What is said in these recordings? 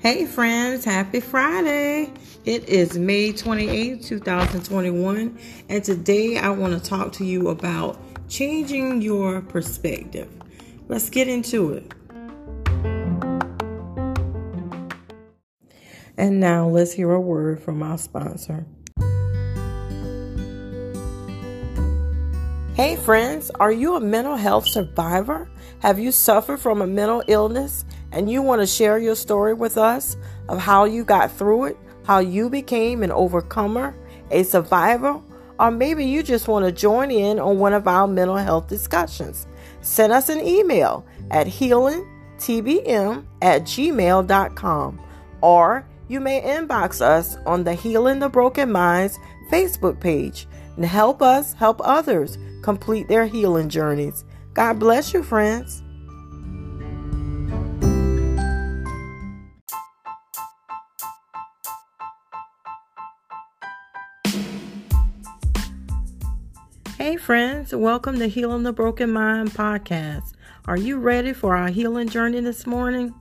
Hey friends, happy Friday. It is May 28, 2021, and today I want to talk to you about changing your perspective. Let's get into it. And now let's hear a word from our sponsor. Hey friends, are you a mental health survivor? Have you suffered from a mental illness and you want to share your story with us of how you got through it, how you became an overcomer, a survivor, or maybe you just want to join in on one of our mental health discussions? Send us an email at healingtbm at gmail.com or you may inbox us on the Healing the Broken Minds Facebook page and help us help others complete their healing journeys. God bless you, friends. Hey, friends, welcome to Healing the Broken Mind podcast. Are you ready for our healing journey this morning?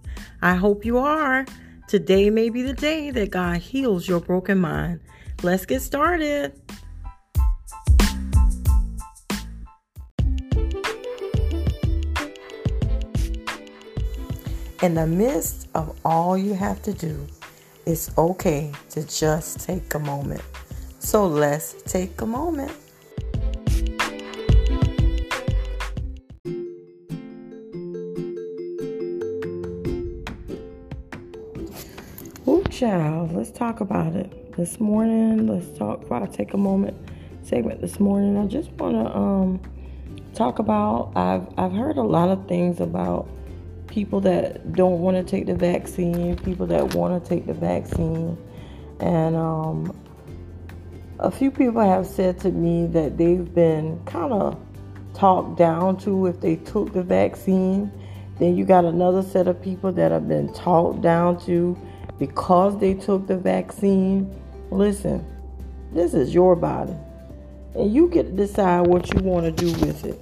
I hope you are. Today may be the day that God heals your broken mind. Let's get started. In the midst of all you have to do, it's okay to just take a moment. So let's take a moment. Ooh, child, let's talk about it. This morning, let's talk about take a moment segment this morning. I just want to um talk about I've I've heard a lot of things about people that don't want to take the vaccine, people that want to take the vaccine. And um, a few people have said to me that they've been kind of talked down to if they took the vaccine. Then you got another set of people that have been talked down to because they took the vaccine. Listen, this is your body. And you get to decide what you want to do with it.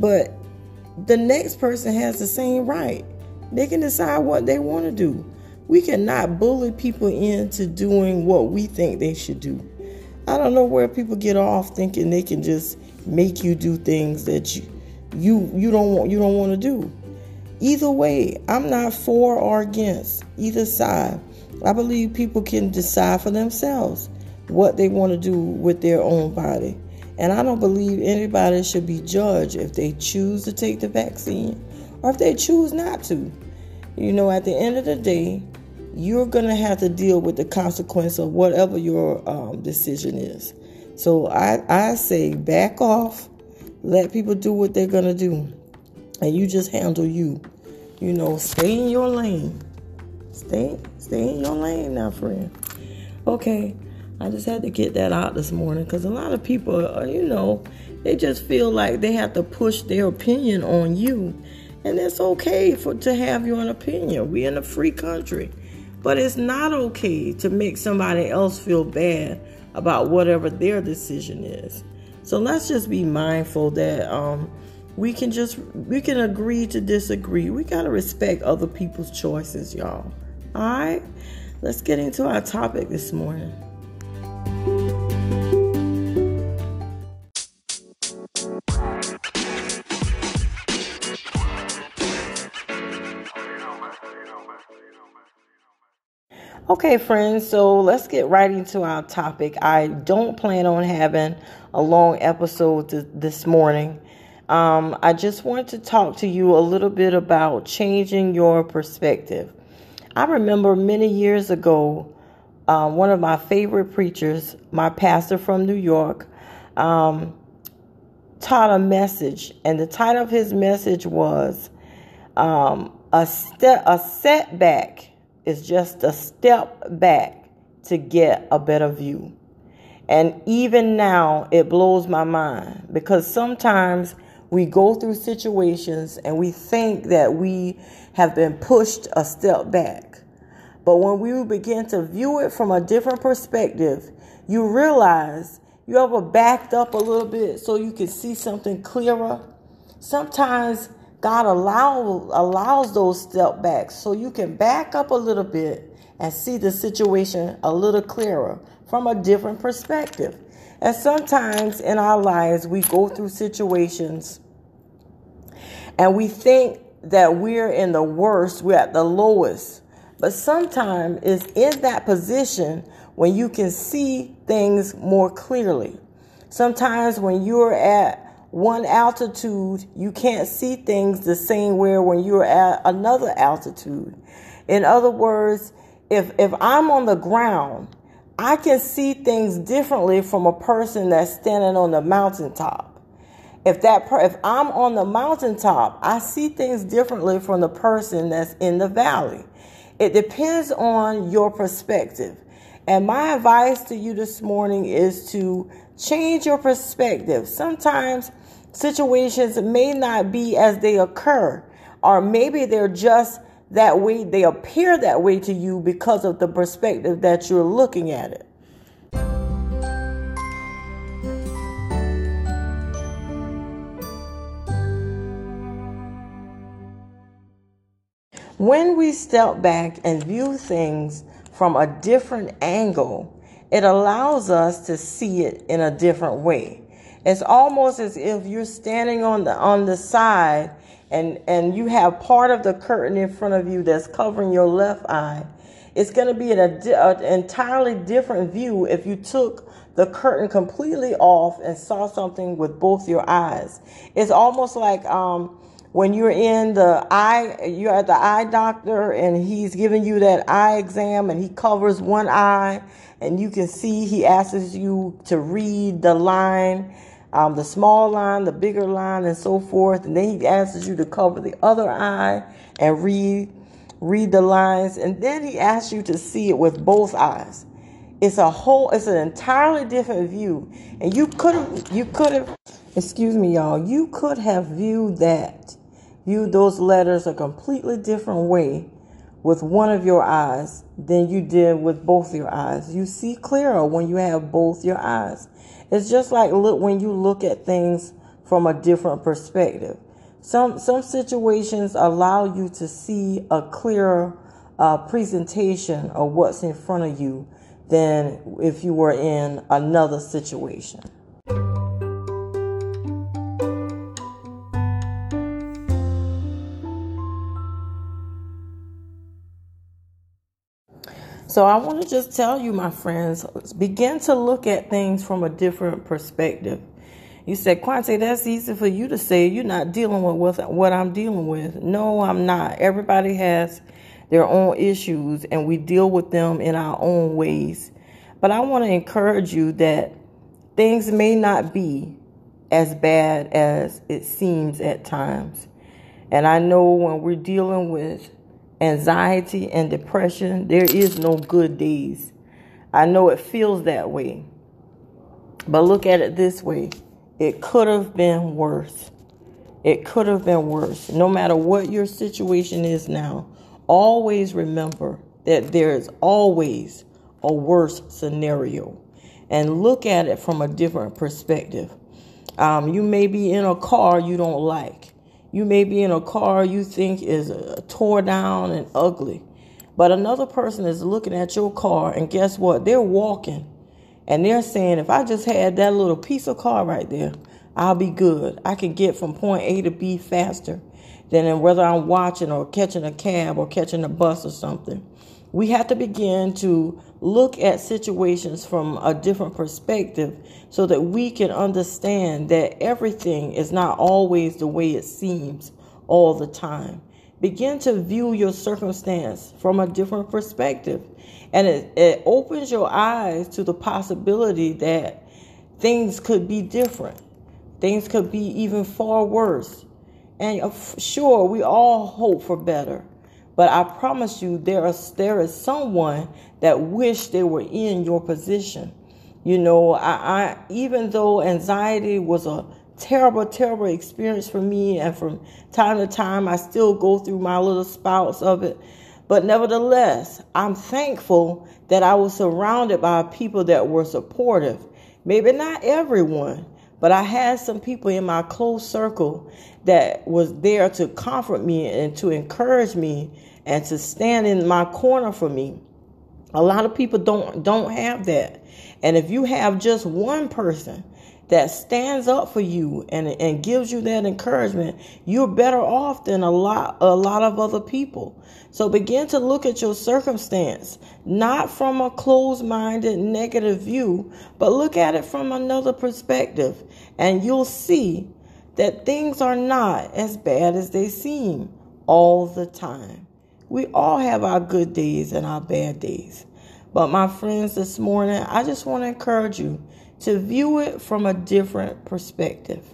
But the next person has the same right. They can decide what they want to do. We cannot bully people into doing what we think they should do. I don't know where people get off thinking they can just make you do things that you you you don't want you don't want to do. Either way, I'm not for or against either side. I believe people can decide for themselves what they want to do with their own body. And I don't believe anybody should be judged if they choose to take the vaccine or if they choose not to. You know, at the end of the day, you're going to have to deal with the consequence of whatever your um, decision is. So I, I say back off, let people do what they're going to do, and you just handle you. You know, stay in your lane. Stay, stay in your lane now, friend. Okay. I just had to get that out this morning because a lot of people, are, you know, they just feel like they have to push their opinion on you. And it's okay for to have your own opinion. We're in a free country. But it's not okay to make somebody else feel bad about whatever their decision is. So let's just be mindful that um, we can just we can agree to disagree. We gotta respect other people's choices, y'all. All right, let's get into our topic this morning. Okay, friends, so let's get right into our topic. I don't plan on having a long episode th- this morning. Um, I just want to talk to you a little bit about changing your perspective. I remember many years ago, uh, one of my favorite preachers, my pastor from New York, um, taught a message, and the title of his message was um, a step, a setback is just a step back to get a better view. And even now, it blows my mind because sometimes we go through situations and we think that we have been pushed a step back. But when we begin to view it from a different perspective, you realize you ever backed up a little bit so you can see something clearer. Sometimes God allow, allows those step backs so you can back up a little bit and see the situation a little clearer from a different perspective. And sometimes in our lives, we go through situations and we think that we're in the worst, we're at the lowest. But sometimes it's in that position when you can see things more clearly. Sometimes when you're at one altitude, you can't see things the same way when you're at another altitude. In other words, if if I'm on the ground, I can see things differently from a person that's standing on the mountaintop. If that per- if I'm on the mountaintop, I see things differently from the person that's in the valley. It depends on your perspective. And my advice to you this morning is to change your perspective. Sometimes situations may not be as they occur, or maybe they're just that way, they appear that way to you because of the perspective that you're looking at it. When we step back and view things from a different angle, it allows us to see it in a different way. It's almost as if you're standing on the on the side and and you have part of the curtain in front of you that's covering your left eye. It's going to be an, an entirely different view if you took the curtain completely off and saw something with both your eyes. It's almost like um, when you're in the eye, you're at the eye doctor and he's giving you that eye exam and he covers one eye and you can see he asks you to read the line um, the small line, the bigger line, and so forth. And then he asks you to cover the other eye and read read the lines. And then he asks you to see it with both eyes. It's a whole. It's an entirely different view. And you could have. You could have. Excuse me, y'all. You could have viewed that. Viewed those letters a completely different way with one of your eyes than you did with both your eyes. You see clearer when you have both your eyes. It's just like look when you look at things from a different perspective. Some some situations allow you to see a clearer uh, presentation of what's in front of you than if you were in another situation. So I want to just tell you, my friends, begin to look at things from a different perspective. You said, Quantae, that's easy for you to say. You're not dealing with what I'm dealing with. No, I'm not. Everybody has their own issues, and we deal with them in our own ways. But I want to encourage you that things may not be as bad as it seems at times. And I know when we're dealing with anxiety and depression, there is no good days. I know it feels that way. But look at it this way it could have been worse. It could have been worse. No matter what your situation is now, always remember that there is always a worse scenario. And look at it from a different perspective. Um, you may be in a car you don't like. You may be in a car you think is uh, tore down and ugly, but another person is looking at your car, and guess what? They're walking and they're saying, if I just had that little piece of car right there, I'll be good. I can get from point A to B faster than whether I'm watching or catching a cab or catching a bus or something. We have to begin to look at situations from a different perspective so that we can understand that everything is not always the way it seems all the time. Begin to view your circumstance from a different perspective. And it, it opens your eyes to the possibility that things could be different. Things could be even far worse. And uh, sure, we all hope for better. But I promise you, there is there is someone that wish they were in your position. You know, I, I even though anxiety was a terrible, terrible experience for me, and from time to time I still go through my little spouts of it. But nevertheless, I'm thankful that I was surrounded by people that were supportive. Maybe not everyone, But I had some people in my close circle that was there to comfort me and to encourage me and to stand in my corner for me. A lot of people don't don't have that. And if you have just one person that stands up for you and, and gives you that encouragement, you're better off than a lot a lot of other people. So begin to look at your circumstance, not from a closed-minded negative view, but look at it from another perspective, and you'll see that things are not as bad as they seem all the time. We all have our good days and our bad days. But my friends, this morning, I just want to encourage you to view it from a different perspective.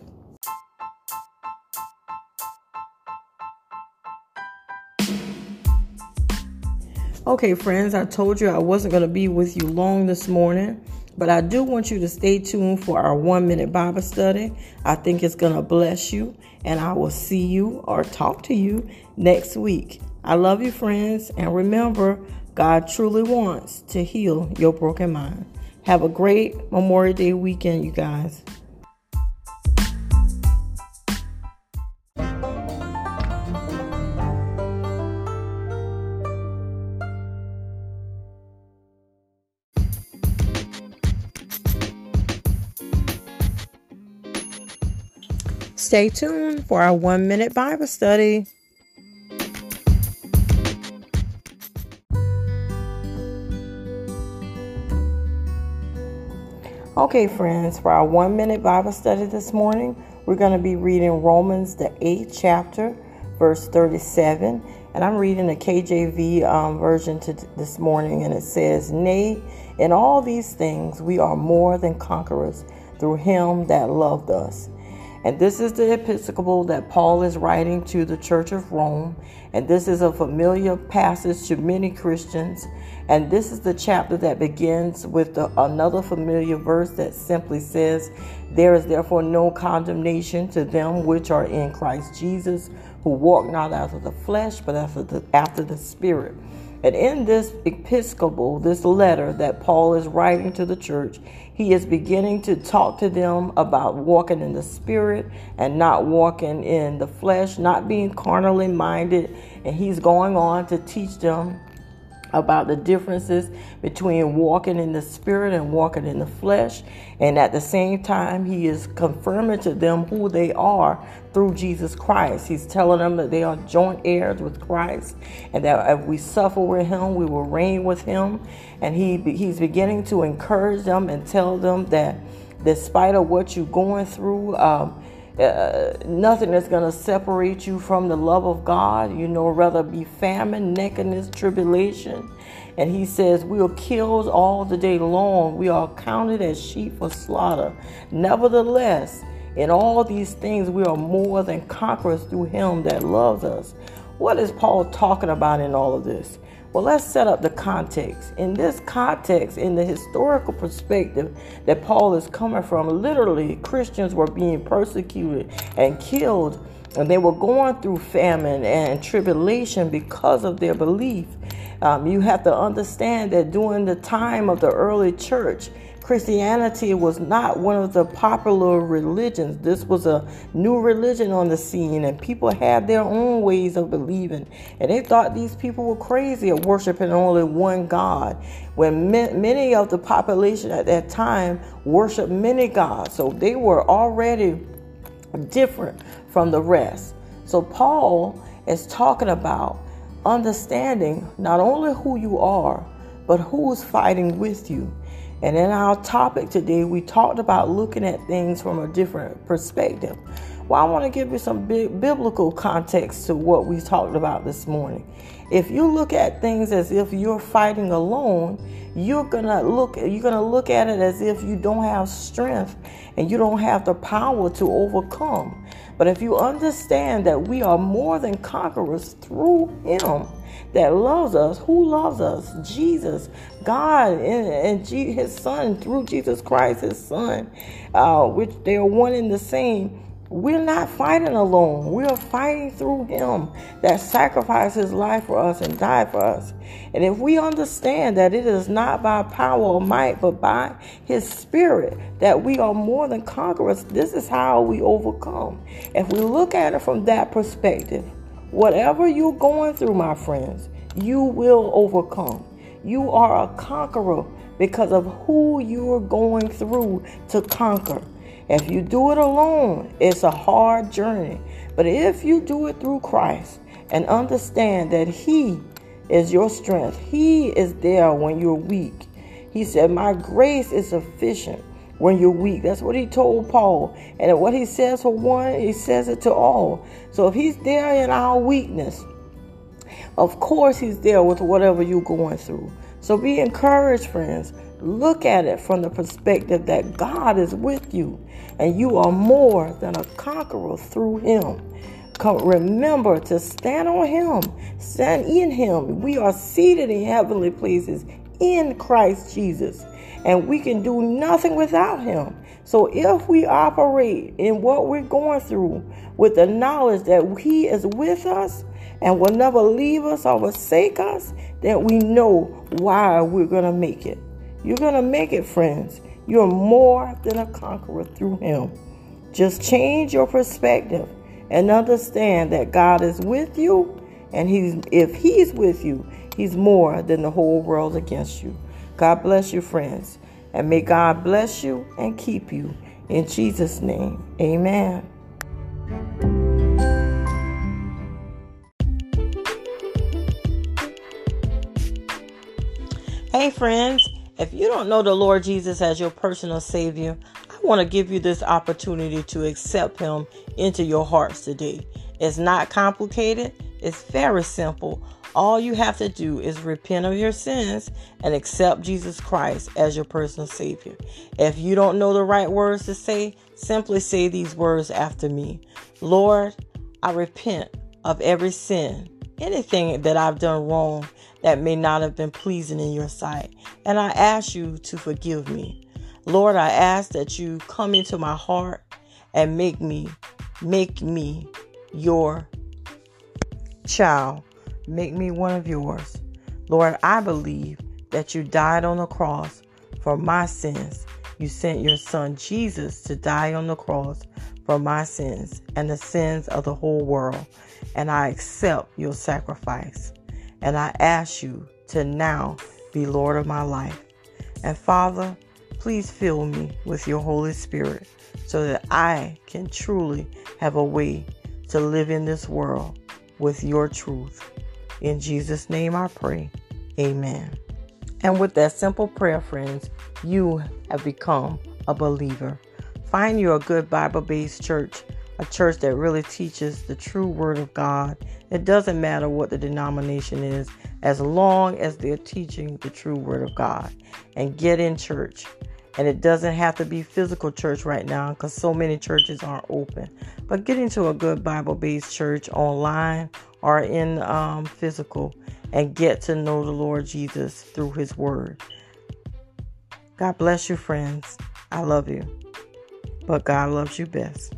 Okay, friends, I told you I wasn't going to be with you long this morning, but I do want you to stay tuned for our one minute Bible study. I think it's going to bless you, and I will see you or talk to you next week. I love you, friends, and remember, God truly wants to heal your broken mind. Have a great Memorial Day weekend, you guys. Stay tuned for our one minute Bible study. Okay, friends, for our one minute Bible study this morning, we're going to be reading Romans, the eighth chapter, verse 37. And I'm reading the KJV um, version to this morning, and it says, Nay, in all these things we are more than conquerors through him that loved us. And this is the episcopal that Paul is writing to the Church of Rome. And this is a familiar passage to many Christians. And this is the chapter that begins with the, another familiar verse that simply says, There is therefore no condemnation to them which are in Christ Jesus, who walk not after the flesh, but after the, after the Spirit. And in this episcopal, this letter that Paul is writing to the church, he is beginning to talk to them about walking in the spirit and not walking in the flesh, not being carnally minded. And he's going on to teach them about the differences between walking in the spirit and walking in the flesh. And at the same time, he is confirming to them who they are through Jesus Christ. He's telling them that they are joint heirs with Christ and that if we suffer with him, we will reign with him. And he he's beginning to encourage them and tell them that despite of what you're going through, um, uh, nothing is going to separate you from the love of God. You know, rather be famine, nakedness, tribulation. And he says, We are killed all the day long. We are counted as sheep for slaughter. Nevertheless, in all these things, we are more than conquerors through him that loves us. What is Paul talking about in all of this? Well, let's set up the context. In this context, in the historical perspective that Paul is coming from, literally Christians were being persecuted and killed, and they were going through famine and tribulation because of their belief. Um, you have to understand that during the time of the early church, Christianity was not one of the popular religions. This was a new religion on the scene, and people had their own ways of believing. And they thought these people were crazy at worshiping only one God, when many of the population at that time worshiped many gods. So they were already different from the rest. So Paul is talking about understanding not only who you are, but who's fighting with you. And in our topic today, we talked about looking at things from a different perspective. Well, I want to give you some big biblical context to what we talked about this morning. If you look at things as if you're fighting alone, you're gonna look you're gonna look at it as if you don't have strength and you don't have the power to overcome. But if you understand that we are more than conquerors through Him that loves us, who loves us? Jesus, God, and, and His Son through Jesus Christ, His Son, uh, which they are one and the same we're not fighting alone. We are fighting through Him that sacrificed His life for us and died for us. And if we understand that it is not by power or might, but by His Spirit that we are more than conquerors, this is how we overcome. If we look at it from that perspective, whatever you're going through, my friends, you will overcome. You are a conqueror because of who you're going through to conquer. If you do it alone, it's a hard journey. But if you do it through Christ and understand that He is your strength, He is there when you're weak. He said, My grace is sufficient when you're weak. That's what He told Paul. And what He says for one, He says it to all. So if He's there in our weakness, of course He's there with whatever you're going through. So be encouraged, friends. Look at it from the perspective that God is with you and you are more than a conqueror through Him. Remember to stand on Him, stand in Him. We are seated in heavenly places in Christ Jesus, and we can do nothing without Him. So if we operate in what we're going through with the knowledge that He is with us and will never leave us or forsake us, then we know why we're going to make it. You're going to make it, friends. You're more than a conqueror through Him. Just change your perspective and understand that God is with you, and He's if He's with you, He's more than the whole world against you. God bless you, friends, and may God bless you and keep you. In Jesus' name, amen. Hey, friends. If you don't know the Lord Jesus as your personal Savior, I want to give you this opportunity to accept Him into your hearts today. It's not complicated, it's very simple. All you have to do is repent of your sins and accept Jesus Christ as your personal Savior. If you don't know the right words to say, simply say these words after me Lord, I repent of every sin, anything that I've done wrong that may not have been pleasing in your sight. And I ask you to forgive me. Lord, I ask that you come into my heart and make me, make me your child. Make me one of yours. Lord, I believe that you died on the cross for my sins. You sent your son Jesus to die on the cross for my sins and the sins of the whole world. And I accept your sacrifice. And I ask you to now be Lord of my life. And Father, please fill me with your Holy Spirit so that I can truly have a way to live in this world with your truth. In Jesus' name I pray. Amen. And with that simple prayer, friends, you have become a believer. Find you a good Bible based church a church that really teaches the true Word of God. It doesn't matter what the denomination is, as long as they're teaching the true Word of God. And get in church. And it doesn't have to be physical church right now because so many churches aren't open. But get into a good Bible based church online or in um, physical and get to know the Lord Jesus through His Word. God bless you, friends. I love you. But God loves you best.